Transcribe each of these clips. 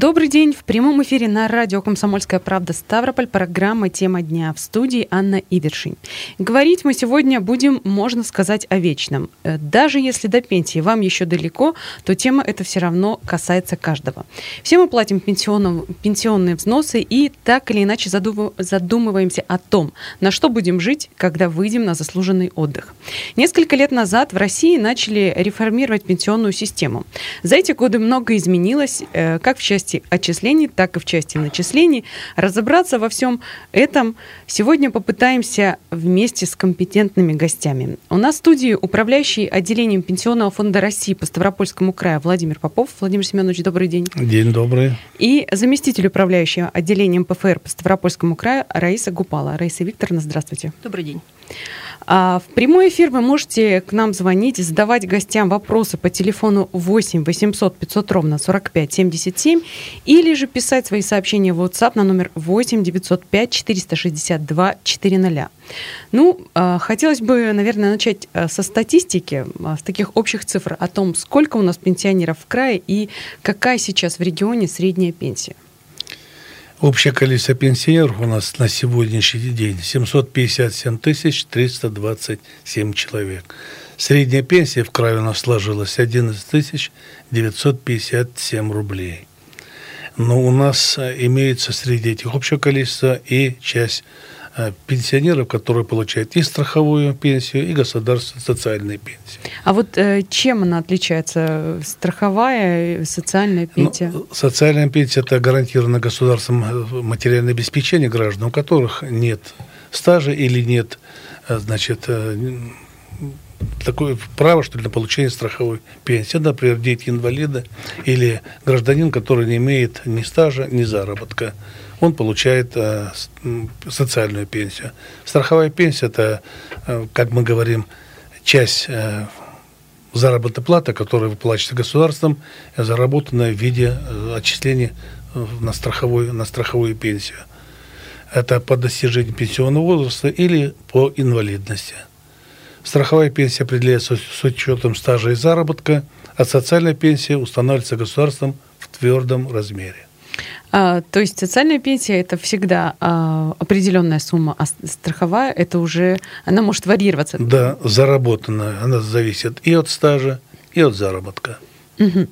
Добрый день. В прямом эфире на радио «Комсомольская правда» Ставрополь. Программа «Тема дня». В студии Анна Ивершин. Говорить мы сегодня будем, можно сказать, о вечном. Э, даже если до пенсии вам еще далеко, то тема эта все равно касается каждого. Все мы платим пенсионные взносы и так или иначе задумываемся о том, на что будем жить, когда выйдем на заслуженный отдых. Несколько лет назад в России начали реформировать пенсионную систему. За эти годы многое изменилось, э, как в части части отчислений, так и в части начислений. Разобраться во всем этом сегодня попытаемся вместе с компетентными гостями. У нас в студии управляющий отделением Пенсионного фонда России по Ставропольскому краю Владимир Попов. Владимир Семенович, добрый день. День добрый. И заместитель управляющего отделением ПФР по Ставропольскому краю Раиса Гупала. Раиса Викторовна, здравствуйте. Добрый день. А в прямой эфир вы можете к нам звонить, задавать гостям вопросы по телефону 8 800 500 ровно 45 77 или же писать свои сообщения в WhatsApp на номер 8 905 462 400. Ну, а, хотелось бы, наверное, начать а, со статистики, с таких общих цифр о том, сколько у нас пенсионеров в крае и какая сейчас в регионе средняя пенсия. Общее количество пенсионеров у нас на сегодняшний день 757 тысяч 327 человек. Средняя пенсия в крае у нас сложилась 11 тысяч 957 рублей. Но у нас э, имеется среди этих общего количества и часть пенсионеров, которые получают и страховую пенсию, и государственную социальную пенсию. А вот э, чем она отличается, страховая и социальная ну, пенсия? Ну, социальная пенсия – это гарантированное государством э, материальное обеспечение граждан, у которых нет стажа или нет, значит, такое право, что ли, на получение страховой пенсии. Например, дети инвалида или гражданин, который не имеет ни стажа, ни заработка он получает э, социальную пенсию. Страховая пенсия – это, э, как мы говорим, часть э, заработной которая выплачивается государством, заработанная в виде э, отчисления э, на страховую, на страховую пенсию. Это по достижению пенсионного возраста или по инвалидности. Страховая пенсия определяется с учетом стажа и заработка, а социальная пенсия устанавливается государством в твердом размере. А, то есть социальная пенсия это всегда а, определенная сумма, а страховая это уже она может варьироваться. Да, заработанная, она зависит и от стажа, и от заработка. Угу.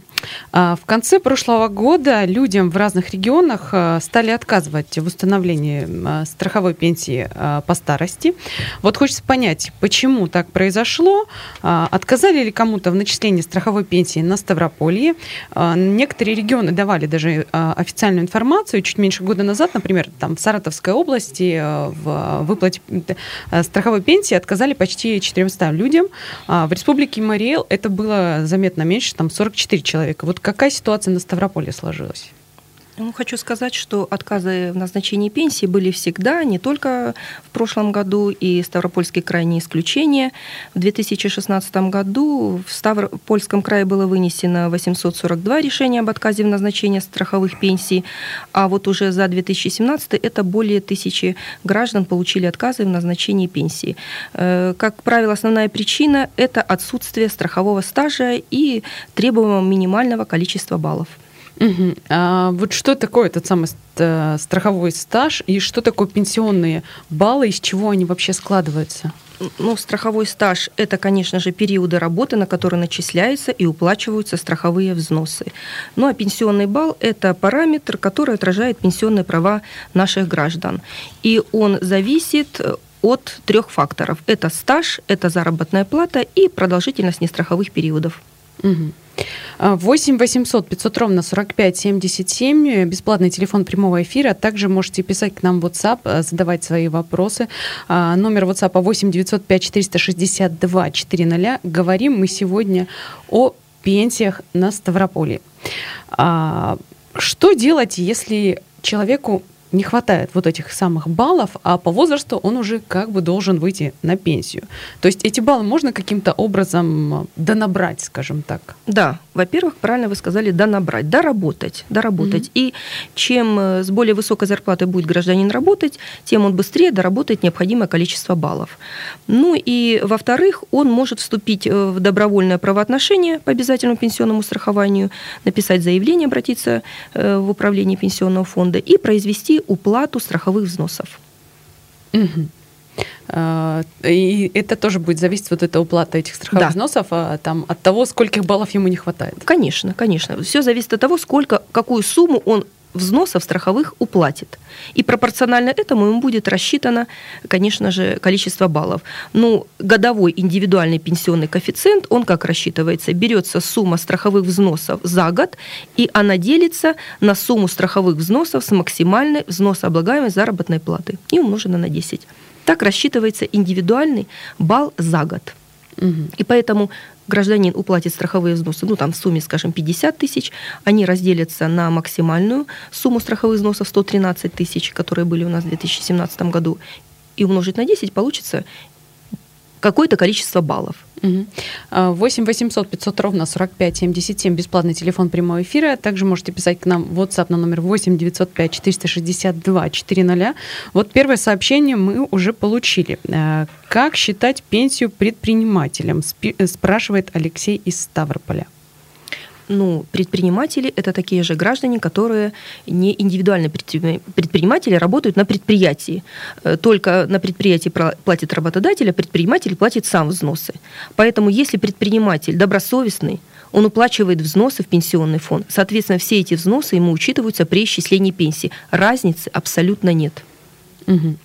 А, в конце прошлого года людям в разных регионах а, стали отказывать в установлении а, страховой пенсии по старости. Вот хочется понять, почему так произошло. Отказали ли кому-то в начислении страховой пенсии на Ставрополье? Некоторые регионы давали даже официальную информацию. Чуть меньше года назад, например, там в Саратовской области в выплате страховой пенсии отказали почти 400 людям. В республике Мариэл это было заметно меньше, там 44 человека человека. Вот какая ситуация на Ставрополе сложилась? Ну, хочу сказать, что отказы в назначении пенсии были всегда, не только в прошлом году, и Ставропольский край не исключение. В 2016 году в Ставропольском крае было вынесено 842 решения об отказе в назначении страховых пенсий, а вот уже за 2017 это более тысячи граждан получили отказы в назначении пенсии. Э, как правило, основная причина – это отсутствие страхового стажа и требуемого минимального количества баллов. Угу. А вот что такое этот самый э, страховой стаж и что такое пенсионные баллы, из чего они вообще складываются? Ну, страховой стаж – это, конечно же, периоды работы, на которые начисляются и уплачиваются страховые взносы. Ну, а пенсионный балл – это параметр, который отражает пенсионные права наших граждан. И он зависит от трех факторов. Это стаж, это заработная плата и продолжительность нестраховых периодов. Угу. 8 800 500 ровно 45 77, бесплатный телефон прямого эфира. Также можете писать к нам в WhatsApp, э, задавать свои вопросы. А, номер WhatsApp 8 905 462 400. Говорим мы сегодня о пенсиях на Ставрополе. А, что делать, если человеку не хватает вот этих самых баллов, а по возрасту он уже как бы должен выйти на пенсию. То есть эти баллы можно каким-то образом донабрать, скажем так? Да, во-первых, правильно вы сказали, донабрать, доработать, доработать. Mm-hmm. И чем э, с более высокой зарплатой будет гражданин работать, тем он быстрее доработает необходимое количество баллов. Ну и, во-вторых, он может вступить э, в добровольное правоотношение по обязательному пенсионному страхованию, написать заявление, обратиться э, в управление пенсионного фонда и произвести уплату страховых взносов. Угу. И это тоже будет зависеть, вот эта уплата этих страховых да. взносов, а, там, от того, скольких баллов ему не хватает. Конечно, конечно. Все зависит от того, сколько, какую сумму он взносов страховых уплатит. И пропорционально этому ему будет рассчитано, конечно же, количество баллов. Ну, годовой индивидуальный пенсионный коэффициент, он как рассчитывается? Берется сумма страховых взносов за год, и она делится на сумму страховых взносов с максимальной взносооблагаемой заработной платы и умножена на 10. Так рассчитывается индивидуальный балл за год. Угу. И поэтому гражданин уплатит страховые взносы, ну там в сумме, скажем, 50 тысяч, они разделятся на максимальную сумму страховых взносов 113 тысяч, которые были у нас в 2017 году, и умножить на 10 получится какое-то количество баллов. 8 800 500 ровно 45 77, бесплатный телефон прямого эфира. Также можете писать к нам в WhatsApp на номер 8 905 462 400. Вот первое сообщение мы уже получили. Э, как считать пенсию предпринимателям? Спрашивает Алексей из Ставрополя ну, предприниматели – это такие же граждане, которые не индивидуальные предприниматели, работают на предприятии. Э, только на предприятии платит работодатель, а предприниматель платит сам взносы. Поэтому если предприниматель добросовестный, он уплачивает взносы в пенсионный фонд. Соответственно, все эти взносы ему учитываются при исчислении пенсии. Разницы абсолютно нет. Угу.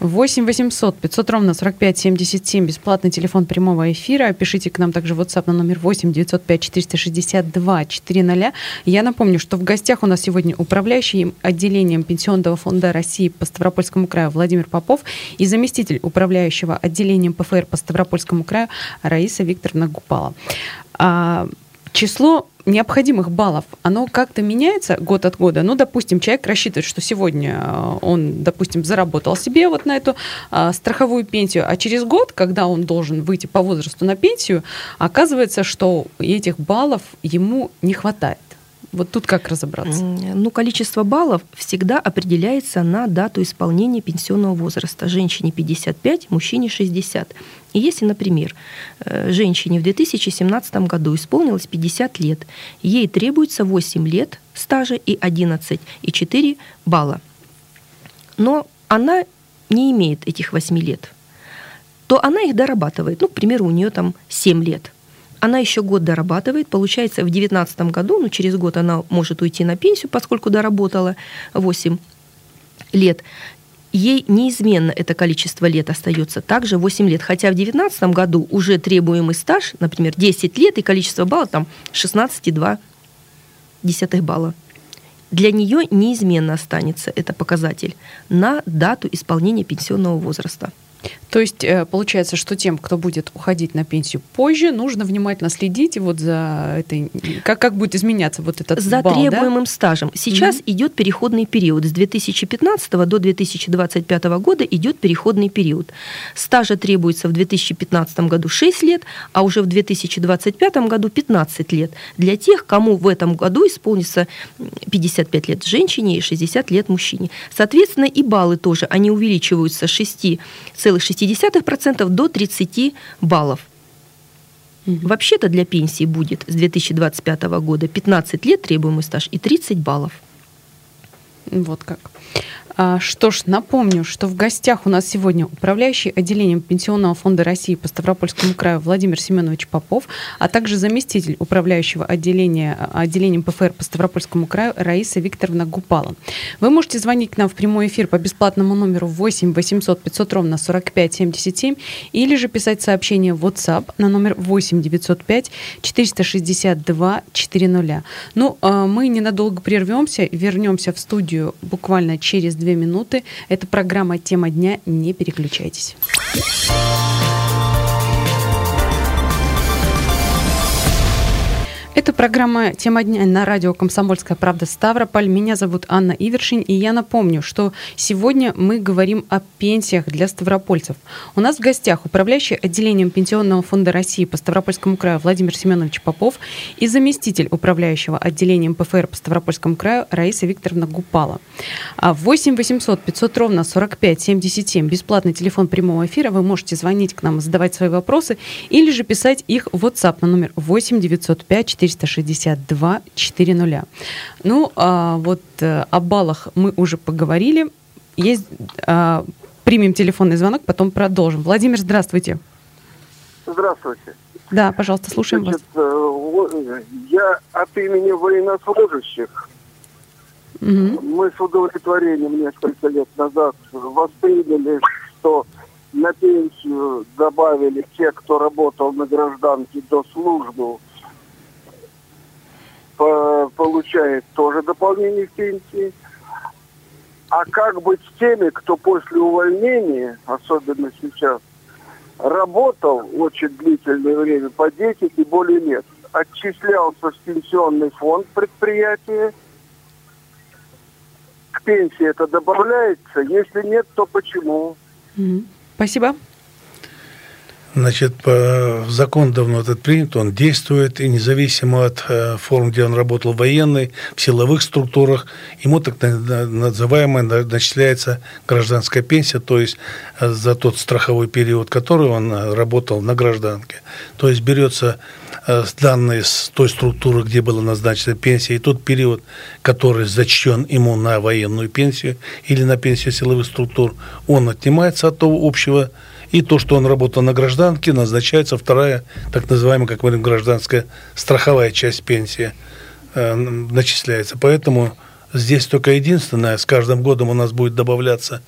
8 800 500 ровно 45 77, бесплатный телефон прямого эфира. Пишите к нам также в WhatsApp на номер 8 905 462 400. Я напомню, что в гостях у нас сегодня управляющий отделением Пенсионного фонда России по Ставропольскому краю Владимир Попов и заместитель управляющего отделением ПФР по Ставропольскому краю Раиса Викторовна Гупала. А, число необходимых баллов, оно как-то меняется год от года. Ну, допустим, человек рассчитывает, что сегодня э, он, допустим, заработал себе вот на эту а, страховую пенсию, а через год, когда он должен выйти по возрасту на пенсию, оказывается, что этих баллов ему не хватает. Вот тут как разобраться? Ну, количество баллов всегда определяется на дату исполнения пенсионного возраста. Женщине 55, мужчине 60. И если, например, э, женщине в 2017 году исполнилось 50 лет, ей требуется 8 лет стажа и 11,4 балла, но она не имеет этих 8 лет, то она их дорабатывает. Ну, к примеру, у нее там 7 лет. Она еще год дорабатывает, получается, в 2019 году, ну, через год она может уйти на пенсию, поскольку доработала 8 лет ей неизменно это количество лет остается также 8 лет. Хотя в 2019 году уже требуемый стаж, например, 10 лет, и количество баллов там 16,2 балла. Для нее неизменно останется это показатель на дату исполнения пенсионного возраста. То есть э, получается, что тем, кто будет уходить на пенсию позже, нужно внимательно следить вот за этой, как, как будет изменяться вот этот За балл, требуемым да? стажем. Сейчас mm-hmm. идет переходный период. С 2015 до 2025 года идет переходный период. Стажа требуется в 2015 году 6 лет, а уже в 2025 году 15 лет. Для тех, кому в этом году исполнится 55 лет женщине и 60 лет мужчине. Соответственно, и баллы тоже, они увеличиваются с 6,6 0,6% до 30 баллов. Вообще-то для пенсии будет с 2025 года 15 лет требуемый стаж и 30 баллов. Вот как. А, что ж, напомню, что в гостях у нас сегодня управляющий отделением Пенсионного фонда России по Ставропольскому краю Владимир Семенович Попов, а также заместитель управляющего отделения, отделением ПФР по Ставропольскому краю Раиса Викторовна Гупала. Вы можете звонить к нам в прямой эфир по бесплатному номеру 8 800 500 ровно 45 77 или же писать сообщение в WhatsApp на номер 8 905 462 400. Ну, а мы ненадолго прервемся, вернемся в студию буквально через две минуты. Это программа «Тема дня». Не переключайтесь. Программа «Тема дня» на радио «Комсомольская правда» Ставрополь. Меня зовут Анна Ивершин, и я напомню, что сегодня мы говорим о пенсиях для ставропольцев. У нас в гостях управляющий отделением Пенсионного фонда России по Ставропольскому краю Владимир Семенович Попов и заместитель управляющего отделением ПФР по Ставропольскому краю Раиса Викторовна Гупала. 8 800 500 ровно 45 77 бесплатный телефон прямого эфира. Вы можете звонить к нам, задавать свои вопросы или же писать их в WhatsApp на номер 8 905 462 400. Ну, а вот э, о баллах мы уже поговорили. Есть, а, примем телефонный звонок, потом продолжим. Владимир, здравствуйте. Здравствуйте. Да, пожалуйста, слушаем Значит, вас. э, Я от имени военнослужащих Угу. мы с удовлетворением несколько лет назад восприняли, что на пенсию добавили те, кто работал на гражданке до службы, получает тоже дополнение к пенсии. А как быть с теми, кто после увольнения, особенно сейчас, работал очень длительное время, по 10 и более лет, отчислялся в пенсионный фонд предприятия, к пенсии это добавляется, если нет, то почему? Спасибо. Значит, закон давно этот принят, он действует, и независимо от э, форм, где он работал военный, в силовых структурах, ему так на- на- называемая на- начисляется гражданская пенсия, то есть э, за тот страховой период, который он э, работал на гражданке. То есть берется данные с той структуры, где была назначена пенсия, и тот период, который зачтен ему на военную пенсию или на пенсию силовых структур, он отнимается от того общего и то, что он работал на гражданке, назначается вторая, так называемая, как мы говорим, гражданская страховая часть пенсии э, начисляется. Поэтому здесь только единственное, с каждым годом у нас будет добавляться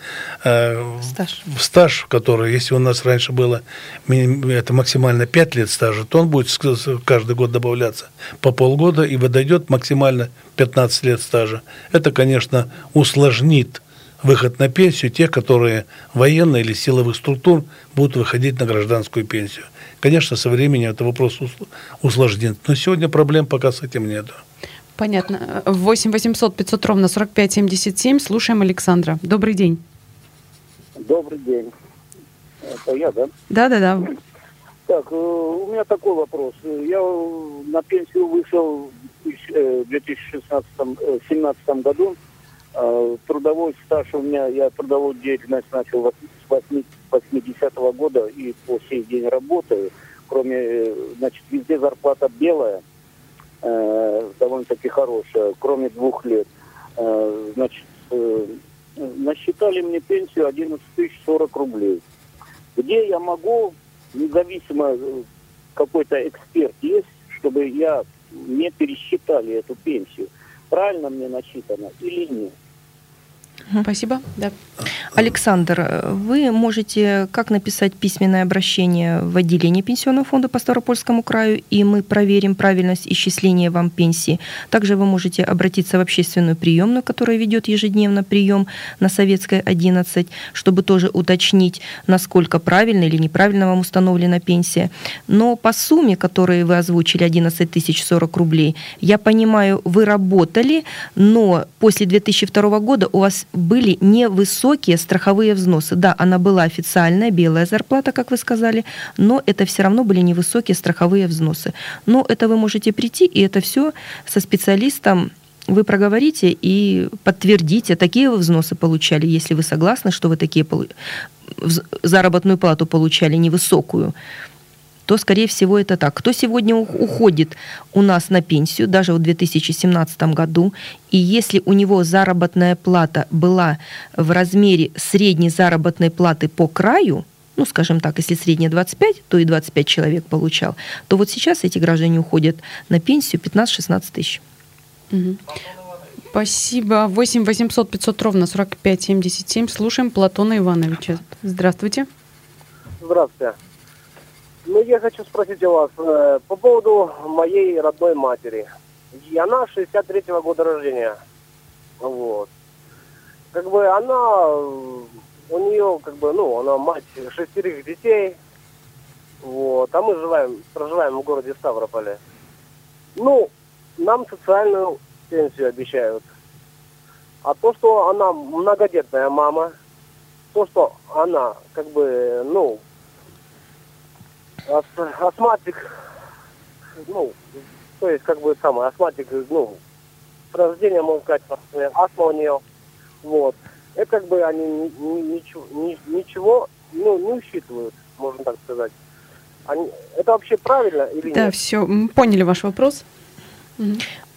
э, Стаж. в стаж, который, если у нас раньше было это максимально 5 лет стажа, то он будет каждый год добавляться по полгода и выдает максимально 15 лет стажа. Это, конечно, усложнит выход на пенсию тех, которые военные или силовых структур будут выходить на гражданскую пенсию. Конечно, со временем это вопрос усл- усложнит, но сегодня проблем пока с этим нет. Понятно. 8 800 500 ровно 45 77. Слушаем Александра. Добрый день. Добрый день. Это я, да? Да-да-да. Так, э, у меня такой вопрос. Я э, на пенсию вышел в тысяч- э, в 2016-2017 году. Э, Трудовой стаж у меня, я трудовую деятельность начал с 8 80-го года и по сей день работаю. Кроме, э, значит, везде зарплата белая, э, довольно-таки хорошая, кроме двух лет. Э, Значит, э, насчитали мне пенсию 11 тысяч 40 рублей. Где я могу, независимо э, какой-то эксперт есть, чтобы я мне пересчитали эту пенсию, правильно мне насчитано или нет? Спасибо. Да. Александр, вы можете как написать письменное обращение в отделение Пенсионного фонда по Ставропольскому краю, и мы проверим правильность исчисления вам пенсии. Также вы можете обратиться в общественную приемную, которая ведет ежедневно прием на Советской 11, чтобы тоже уточнить, насколько правильно или неправильно вам установлена пенсия. Но по сумме, которую вы озвучили, 11 тысяч 40 рублей, я понимаю, вы работали, но после 2002 года у вас были невысокие страховые взносы. Да, она была официальная, белая зарплата, как вы сказали, но это все равно были невысокие страховые взносы. Но это вы можете прийти, и это все со специалистом вы проговорите и подтвердите, такие вы взносы получали, если вы согласны, что вы такие заработную плату получали невысокую, то, скорее всего, это так. Кто сегодня уходит у нас на пенсию, даже в 2017 году, и если у него заработная плата была в размере средней заработной платы по краю, ну, скажем так, если средняя 25, то и 25 человек получал, то вот сейчас эти граждане уходят на пенсию 15-16 тысяч. Мгм. Спасибо. 8 800 500 ровно 45 77. Слушаем Платона Ивановича. Здравствуйте. Здравствуйте. Ну, я хочу спросить у вас э, по поводу моей родной матери. И она 63-го года рождения. Вот. Как бы она, э, у нее, как бы, ну, она мать шестерых детей. Вот. А мы живем, проживаем в городе Ставрополе. Ну, нам социальную пенсию обещают. А то, что она многодетная мама, то, что она как бы, ну, ас- астматик, ну, то есть как бы самый астматик, ну, с рождения, можно сказать, астма у нее, вот. Это как бы они ни- ни- ничего, ни- ничего ну, не учитывают, можно так сказать. Они, это вообще правильно или Да, нет? все, поняли ваш вопрос.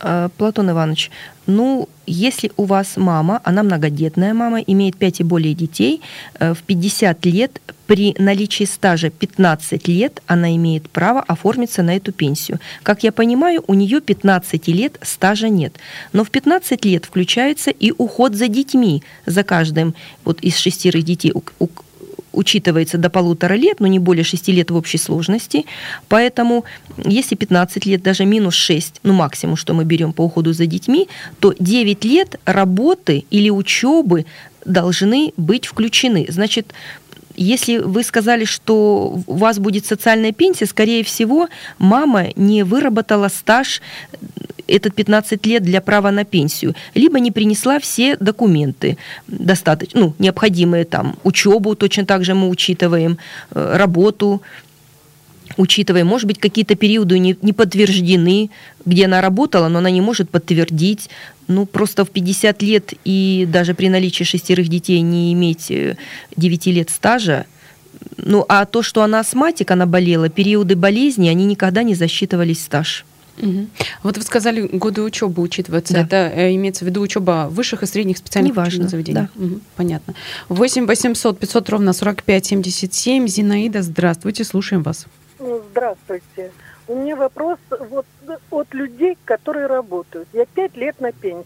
А, Платон Иванович, ну, если у вас мама, она многодетная мама, имеет 5 и более детей, э, в 50 лет при наличии стажа 15 лет она имеет право оформиться на эту пенсию. Как я понимаю, у нее 15 лет стажа нет. Но в 15 лет включается и уход за детьми, за каждым вот из шестерых детей, у- у- учитывается до полутора лет, но не более 6 лет в общей сложности. Поэтому, если 15 лет, даже минус 6, ну максимум, что мы берем по уходу за детьми, то 9 лет работы или учебы должны быть включены. Значит, если вы сказали, что у вас будет социальная пенсия, скорее всего, мама не выработала стаж этот 15 лет для права на пенсию, либо не принесла все документы достаточно, ну, необходимые там, учебу точно так же мы учитываем, э, работу, учитывая, может быть, какие-то периоды не, не подтверждены, где она работала, но она не может подтвердить. Ну, просто в 50 лет и даже при наличии шестерых детей не иметь э, 9 лет стажа. Ну, а то, что она астматик, она болела, периоды болезни, они никогда не засчитывались стаж. Вот вы сказали, годы учебы учитываются. Да. Это э, имеется в виду учеба высших и средних специальных Неважно, учебных заведений? да. Мгм, понятно. 8 800 500 ровно 45 77. Зинаида, здравствуйте, слушаем вас. Ну, Здравствуйте. У меня вопрос вот от людей, которые работают. Я пять лет на пенсии.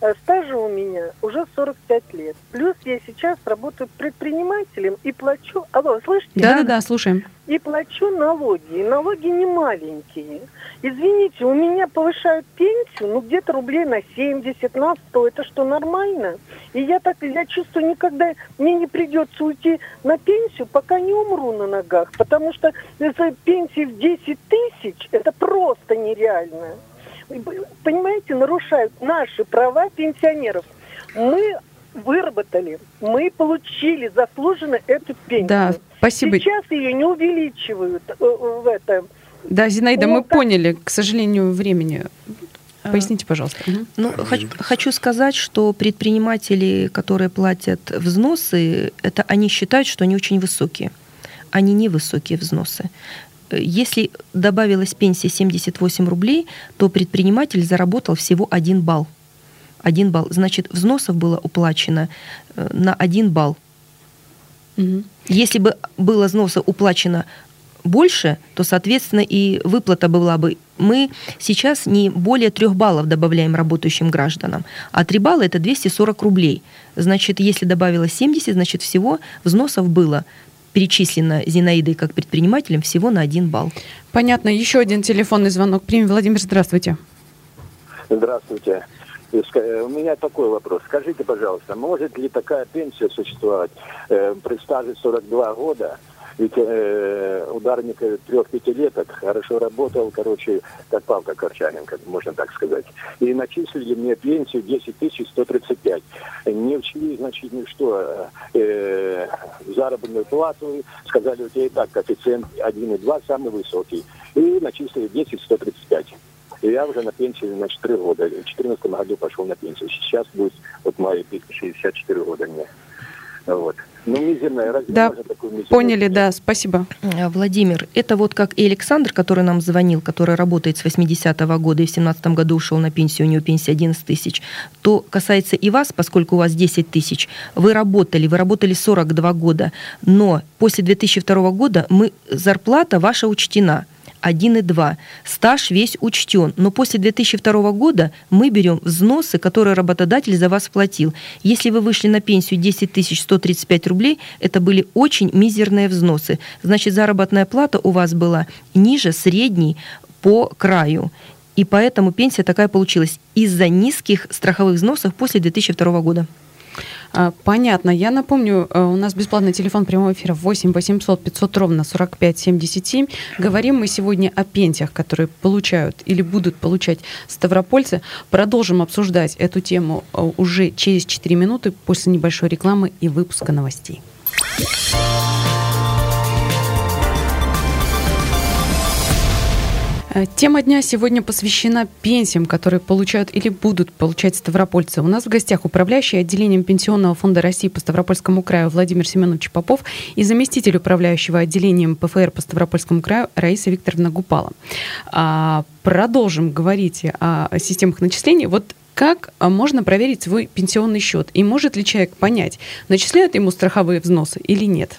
Э, Стажа у меня уже 45 лет. Плюс я сейчас работаю предпринимателем и плачу... Алло, слышите? Да-да-да, слушаем. И плачу налоги. И налоги не маленькие. Извините, у меня повышают пенсию, ну, где-то рублей на 70, на 100. Это что, нормально? И я так, я чувствую, никогда мне не придется уйти на пенсию, пока не умру на ногах. Потому что за пенсии в 10 тысяч, это просто нереально. Понимаете, нарушают наши права пенсионеров. Мы выработали, мы получили заслуженно эту пенсию. Да, спасибо. Сейчас ее не увеличивают э, в этом. Да, Зинаида, Ну, мы как- поняли, к сожалению, времени. А, Поясните, пожалуйста. Ну, хочу, хочу сказать, что предприниматели, которые платят взносы, это они считают, что они очень высокие. Они невысокие взносы. Если добавилась пенсия 78 рублей, то предприниматель заработал всего 1 балл. 1 балл. Значит, взносов было уплачено э, на 1 балл. Мгм. Если бы было взноса уплачено больше, то, соответственно, и выплата была бы. Мы сейчас не более трех баллов добавляем работающим гражданам, а 3 балла – это 240 рублей. Значит, если добавилось 70, значит, всего взносов было перечислено Зинаидой как предпринимателем всего на 1 балл. Понятно. Еще один телефонный звонок. Примем. Владимир, здравствуйте. Здравствуйте. Ска- э, У меня такой вопрос. Скажите, пожалуйста, может ли такая пенсия существовать э, при стаже 42 года? Ведь э, ударник э, трех-пятилеток хорошо работал, короче, как Павка Корчаненко, можно так сказать. И начислили мне пенсию 10 тысяч 135. Не учли, значит, ну что, э, заработную плату, сказали, у тебя и так коэффициент 1,2 самый высокий. И начислили 10 135. И я уже на пенсии, значит, 3 года. В 2014 году пошел на пенсию. Сейчас будет, вот мои 64 года мне. Вот. Ну, мизерная, разве Да, можно такую мизерную Поняли, да, спасибо. Э, Владимир, это вот как и Александр, который нам звонил, который работает с 80-го года и в 17 году ушел на пенсию, у него пенсия 11 тысяч, то касается и вас, поскольку у вас 10 тысяч. Вы работали, вы работали 42 года, но после 2002 года мы, зарплата ваша учтена. 1,2. Стаж весь учтен. Но после 2002 года мы берем взносы, которые работодатель за вас платил. Если вы вышли на пенсию 10 135 рублей, это были очень мизерные взносы. Значит, заработная плата у вас была ниже средней по краю. И поэтому пенсия такая получилась из-за низких страховых взносов после 2002 года. А, Понятно. Я напомню, э, у нас бесплатный телефон прямого эфира 8 800 500 ровно 45 77. Говорим мы сегодня о пенсиях, которые получают или будут получать ставропольцы. Продолжим обсуждать эту тему э, уже через 4 минуты после небольшой рекламы и выпуска новостей. Тема дня сегодня посвящена пенсиям, которые получают или будут получать ставропольцы. У нас в гостях управляющий отделением Пенсионного фонда России по Ставропольскому краю Владимир Семенович Попов и заместитель управляющего отделением ПФР по Ставропольскому краю Раиса Викторовна Гупала. А, продолжим говорить о системах начислений. Вот как а, можно проверить свой пенсионный счет? И может ли человек понять, начисляют ему страховые взносы или нет?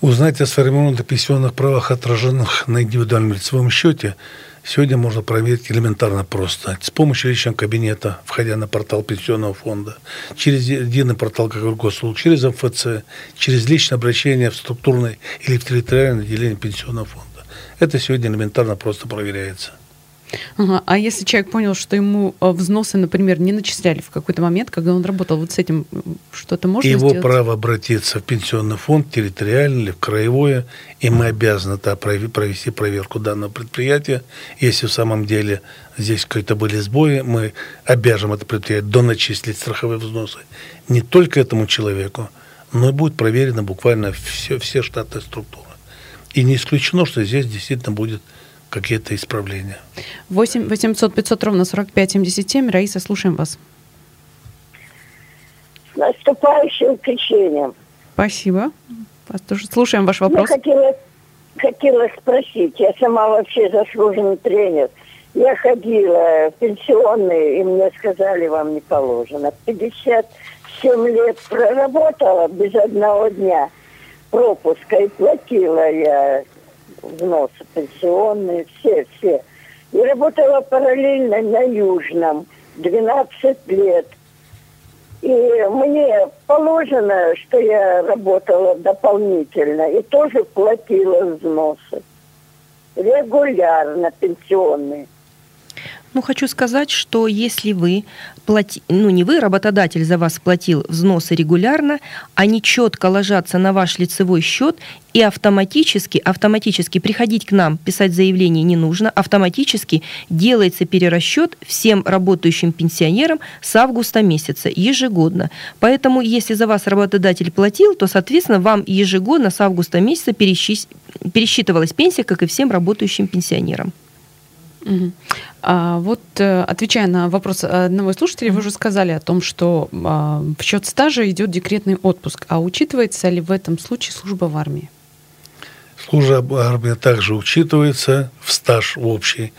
Узнать о сформированных пенсионных правах, отраженных на индивидуальном лицевом счете, сегодня можно проверить элементарно просто. С помощью личного кабинета, входя на портал пенсионного фонда, через единый портал госуслуг, через МФЦ, через личное обращение в структурное или в территориальное отделение пенсионного фонда. Это сегодня элементарно просто проверяется. Ага. А если человек понял, что ему э, взносы, например, не начисляли в какой-то момент, когда он работал, вот с этим что-то можно Его сделать? право обратиться в пенсионный фонд, территориальный или в краевое, и мы обязаны да, провести проверку данного предприятия. Если в самом деле здесь какие-то были сбои, мы обяжем это предприятие доначислить страховые взносы не только этому человеку, но и будет проверено буквально все, все штатные структуры. И не исключено, что здесь действительно будет какие-то исправления. 8 800 500 ровно 45 77. Раиса, слушаем вас. С наступающим крещением. Спасибо. Вас тоже слушаем ваш вопрос. Я хотела, хотела спросить, я сама вообще заслуженный тренер. Я ходила в пенсионный, и мне сказали, вам не положено. 57 лет проработала без одного дня пропуска, и платила я взносы пенсионные, все, все. И работала параллельно на Южном 12 лет. И мне положено, что я работала дополнительно и тоже платила взносы. Регулярно пенсионные. Ну, хочу сказать, что если вы плати... ну, не вы, работодатель за вас платил взносы регулярно, они четко ложатся на ваш лицевой счет, и автоматически, автоматически приходить к нам, писать заявление не нужно, автоматически делается перерасчет всем работающим пенсионерам с августа месяца ежегодно. Поэтому, если за вас работодатель платил, то, соответственно, вам ежегодно с августа месяца пересчитывалась пенсия, как и всем работающим пенсионерам. Угу. А вот э, отвечая на вопрос одного из слушателей, вы уже сказали о том, что а, в счет стажа идет декретный отпуск. А учитывается ли в этом случае служба в армии? Служба в армии также учитывается в стаж общий.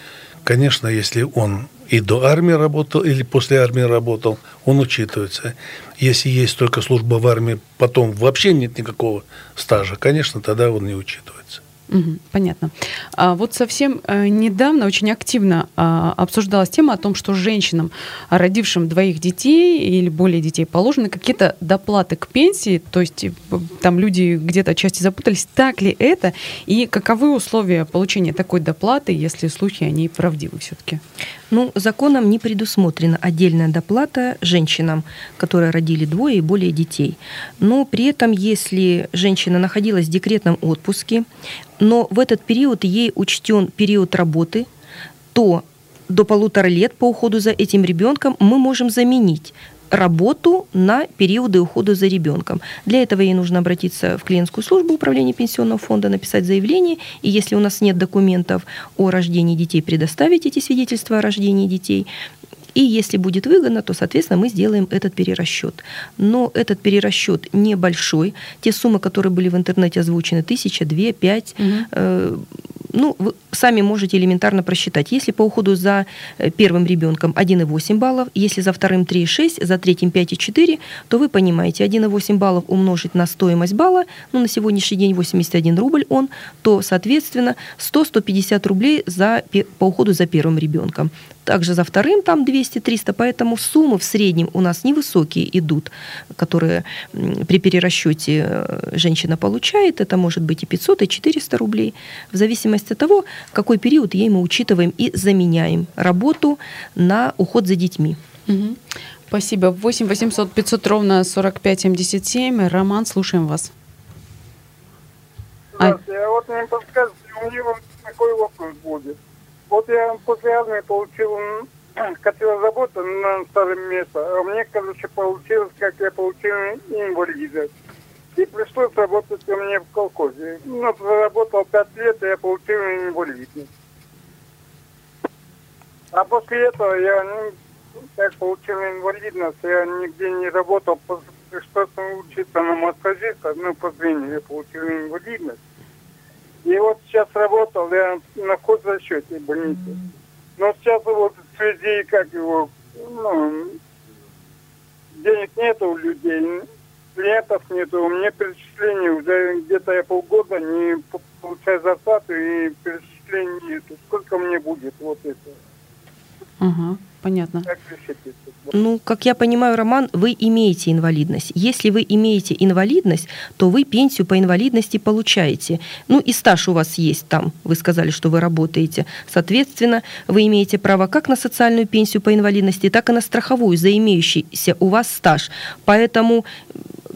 Конечно, если он и до армии работал, или после армии работал, он учитывается. Если есть только служба в армии, потом вообще нет никакого стажа, конечно, тогда он не учитывается. Угу, понятно. А вот совсем э, недавно очень активно а, обсуждалась тема о том, что женщинам, родившим двоих детей или более детей, положены какие-то доплаты к пенсии, то есть э, там люди где-то отчасти запутались, так ли это, и каковы условия получения такой доплаты, если слухи о ней правдивы все-таки? Ну, законом не предусмотрена отдельная доплата женщинам, которые родили двое и более детей. Но при этом, если женщина находилась в декретном отпуске, но в этот период ей учтен период работы, то до полутора лет по уходу за этим ребенком мы можем заменить работу на периоды ухода за ребенком. Для этого ей нужно обратиться в клиентскую службу управления пенсионного фонда, написать заявление, и если у нас нет документов о рождении детей, предоставить эти свидетельства о рождении детей. И если будет выгодно, то, соответственно, мы сделаем этот перерасчет. Но этот перерасчет небольшой. Те суммы, которые были в интернете озвучены, тысяча, две, пять, угу. э, ну, вы сами можете элементарно просчитать. Если по уходу за э, первым ребенком 1,8 баллов, если за вторым 3,6, за третьим 5,4, то вы понимаете, 1,8 баллов умножить на стоимость балла, ну, на сегодняшний день 81 рубль он, то, соответственно, 100-150 рублей за, по уходу за первым ребенком. Также за вторым там 200-300, поэтому суммы в среднем у нас невысокие идут, которые при перерасчете э, женщина получает. Это может быть и 500, и 400 рублей, в зависимости от того, какой период ей мы учитываем и заменяем работу на уход за детьми. Угу. Спасибо. 8 800 500 ровно 45 77. Роман, слушаем вас. Здравствуйте. А вот мне подскажите, у меня вот такой вопрос будет. Вот я после армии получил хотел работать на старом месте, а мне, короче, получилось, как я получил инвалидность. И пришлось работать у меня в колхозе. Ну, проработал пять лет, и я получил инвалидность. А после этого я, ну, как получил инвалидность, я нигде не работал, пришлось учиться на массажиста, ну, по зрению я получил инвалидность. И вот сейчас работал я на хозрасчете больницы. Но сейчас вот в связи, как его, ну, денег нету у людей, клиентов нету, у меня перечислений уже где-то я полгода не получаю зарплату и перечислений нету. Сколько мне будет вот это? Ага, понятно. Как? Ну, как я понимаю, Роман, вы имеете инвалидность. Если вы имеете инвалидность, то вы пенсию по инвалидности получаете. Ну, и стаж у вас есть там, вы сказали, что вы работаете. Соответственно, вы имеете право как на социальную пенсию по инвалидности, так и на страховую за имеющийся у вас стаж. Поэтому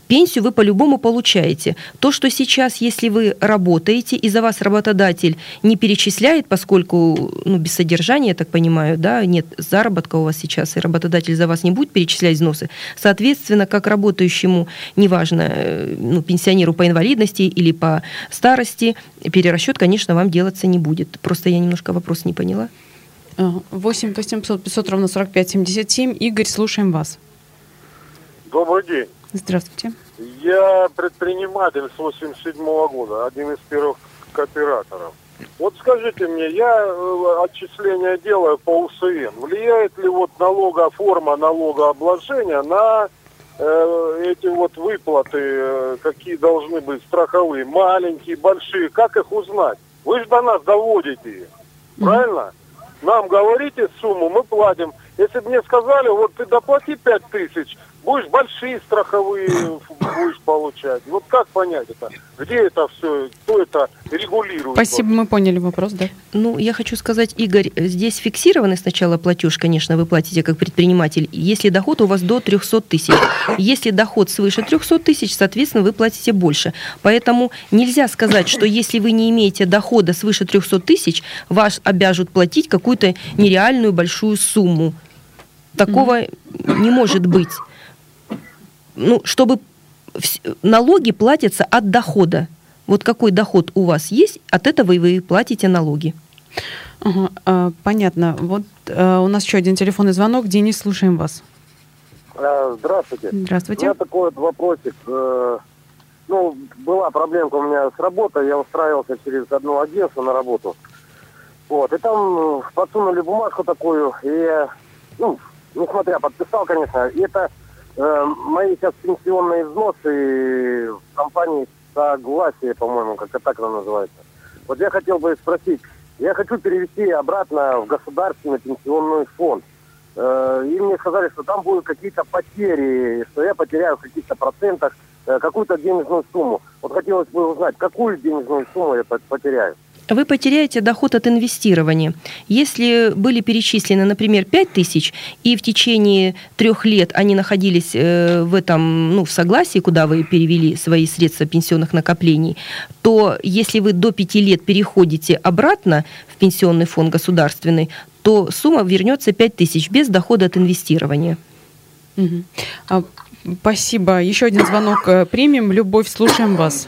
пенсию вы по-любому получаете. То, что сейчас, если вы работаете, и за вас работодатель не перечисляет, поскольку ну, без содержания, я так понимаю, да, нет заработка у вас сейчас, и работодатель за вас не будет перечислять взносы, соответственно, как работающему, неважно, э, ну, пенсионеру по инвалидности или по старости, перерасчет, конечно, вам делаться не будет. Просто я немножко вопрос не поняла. 8 800 500 ровно 45 77. Игорь, слушаем вас. Добрый день. Здравствуйте. Я предприниматель с 87 -го года, один из первых кооператоров. Вот скажите мне, я э, отчисления делаю по УСН. Влияет ли вот налога, форма налогообложения на э, эти вот выплаты, э, какие должны быть страховые, маленькие, большие, как их узнать? Вы же до нас доводите их, правильно? Нам говорите сумму, мы платим. Если бы мне сказали, вот ты доплати 5 тысяч, будешь большие страховые будешь получать. Вот как понять это? Где это все? Кто это регулирует? Спасибо, мы поняли вопрос, да. Ну, я хочу сказать, Игорь, здесь фиксированный сначала платеж, конечно, вы платите как предприниматель, если доход у вас до 300 тысяч. Если доход свыше 300 тысяч, соответственно, вы платите больше. Поэтому нельзя сказать, что если вы не имеете дохода свыше 300 тысяч, вас обяжут платить какую-то нереальную большую сумму. Такого mm-hmm. не может быть ну, чтобы налоги платятся от дохода. Вот какой доход у вас есть, от этого и вы платите налоги. Ага, а, понятно. Вот а, у нас еще один телефонный звонок. Денис, слушаем вас. А, здравствуйте. Здравствуйте. У меня такой вот вопросик. Э, ну, была проблемка у меня с работой. Я устраивался через одно агентство на работу. Вот. И там подсунули бумажку такую. И, ну, несмотря, подписал, конечно. И это Э, мои сейчас пенсионные взносы в компании Согласие, по-моему, как это так она называется. Вот я хотел бы спросить, я хочу перевести обратно в государственный пенсионный фонд. Э, и мне сказали, что там будут какие-то потери, что я потеряю в каких-то процентах э, какую-то денежную сумму. Вот хотелось бы узнать, какую денежную сумму я потеряю вы потеряете доход от инвестирования. Если были перечислены, например, 5 тысяч, и в течение трех лет они находились э, в этом, ну, в согласии, куда вы перевели свои средства пенсионных накоплений, то если вы до 5 лет переходите обратно в пенсионный фонд государственный, то сумма вернется 5 тысяч без дохода от инвестирования. Угу. А, спасибо. Еще один звонок э, примем. Любовь, слушаем вас.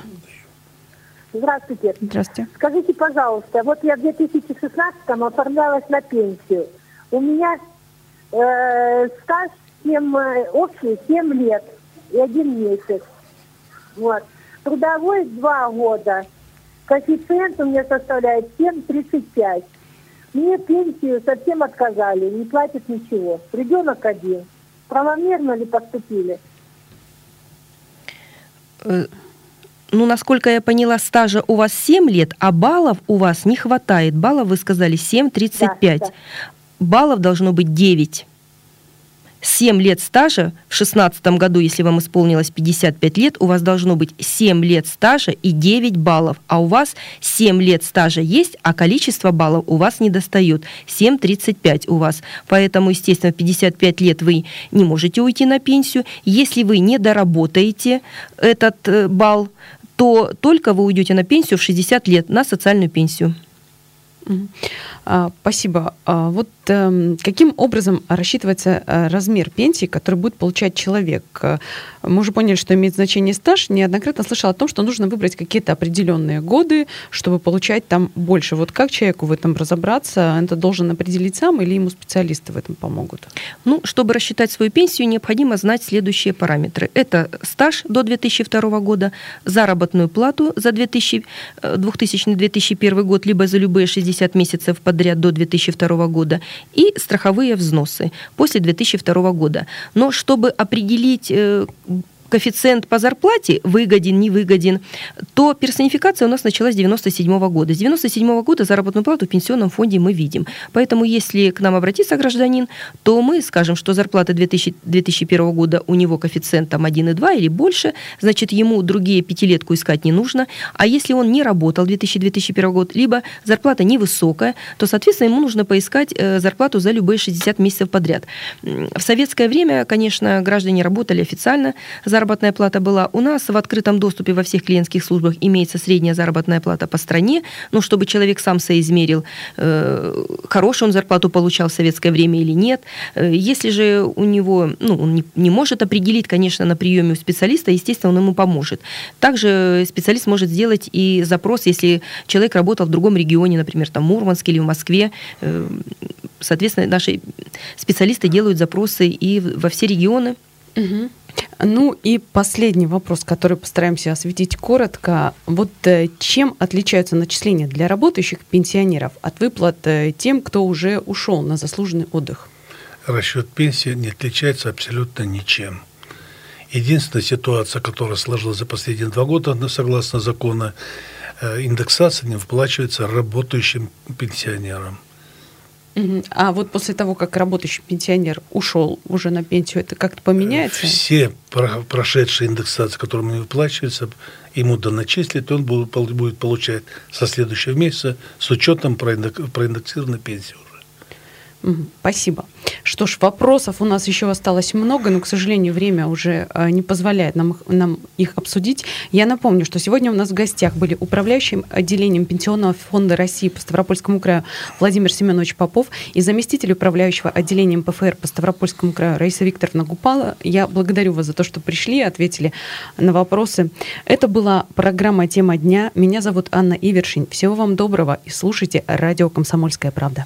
Здравствуйте. Здравствуйте. Скажите, пожалуйста, вот я в 2016-м оформлялась на пенсию. У меня э, стаж 7, э, общий 7 лет и один месяц. Вот. Трудовой 2 года. Коэффициент у меня составляет 7,35. Мне пенсию совсем отказали, не платят ничего. Ребенок один. Правомерно ли поступили? Ну, насколько я поняла, стажа у вас 7 лет, а баллов у вас не хватает. Баллов, вы сказали, 7,35. Да, да. Баллов должно быть 9. 7 лет стажа в 2016 году, если вам исполнилось 55 лет, у вас должно быть 7 лет стажа и 9 баллов, а у вас 7 лет стажа есть, а количество баллов у вас не достает. 7,35 у вас. Поэтому, естественно, в 55 лет вы не можете уйти на пенсию. Если вы не доработаете этот э, балл, то только вы уйдете на пенсию в 60 лет, на социальную пенсию. А, спасибо. А, вот эм, каким образом рассчитывается э, размер пенсии, который будет получать человек? Э, мы уже поняли, что имеет значение стаж. Неоднократно слышал о том, что нужно выбрать какие-то определенные годы, чтобы получать там больше. Вот как человеку в этом разобраться? Это должен определить сам или ему специалисты в этом помогут? Ну, чтобы рассчитать свою пенсию, необходимо знать следующие параметры. Это стаж до 2002 года, заработную плату за 2000-2001 год, либо за любые 60 месяцев подряд до 2002 года, и страховые взносы после 2002 года. Но чтобы определить э, коэффициент по зарплате выгоден, не выгоден, то персонификация у нас началась с 97 года. С 97 года заработную плату в пенсионном фонде мы видим. Поэтому если к нам обратится гражданин, то мы скажем, что зарплата 2000, 2001 года у него коэффициент там 1,2 или больше, значит, ему другие пятилетку искать не нужно. А если он не работал 2000-2001 год, либо зарплата невысокая, то, соответственно, ему нужно поискать э, зарплату за любые 60 месяцев подряд. В советское время, конечно, граждане работали официально, заработная плата была. У нас в открытом доступе во всех клиентских службах имеется средняя заработная плата по стране, ну, чтобы человек сам соизмерил, э, хорошую он зарплату получал в советское время или нет. Э, если же у него, ну, он не, не может определить, конечно, на приеме у специалиста, естественно, он ему поможет. Также специалист может сделать и запрос, если человек работал в другом регионе, например, там, Мурманске или в Москве. Э, соответственно, наши специалисты делают запросы и во все регионы. Угу. Ну и последний вопрос, который постараемся осветить коротко. Вот э, чем отличаются начисления для работающих пенсионеров от выплат э, тем, кто уже ушел на заслуженный отдых? Расчет пенсии не отличается абсолютно ничем. Единственная ситуация, которая сложилась за последние два года, согласно закону, э, индексация не выплачивается работающим пенсионерам. А вот после того, как работающий пенсионер ушел уже на пенсию, это как-то поменяется? Все прошедшие индексации, которые ему выплачиваются, ему доначислят, он будет получать со следующего месяца с учетом проиндексированной пенсии. Спасибо. Что ж, вопросов у нас еще осталось много, но, к сожалению, время уже э, не позволяет нам, нам их обсудить. Я напомню, что сегодня у нас в гостях были управляющим отделением Пенсионного фонда России по Ставропольскому краю Владимир Семенович Попов и заместитель управляющего отделением ПФР по Ставропольскому краю Раиса Викторовна Гупала. Я благодарю вас за то, что пришли, ответили на вопросы. Это была программа «Тема дня». Меня зовут Анна Ивершин. Всего вам доброго и слушайте радио «Комсомольская правда».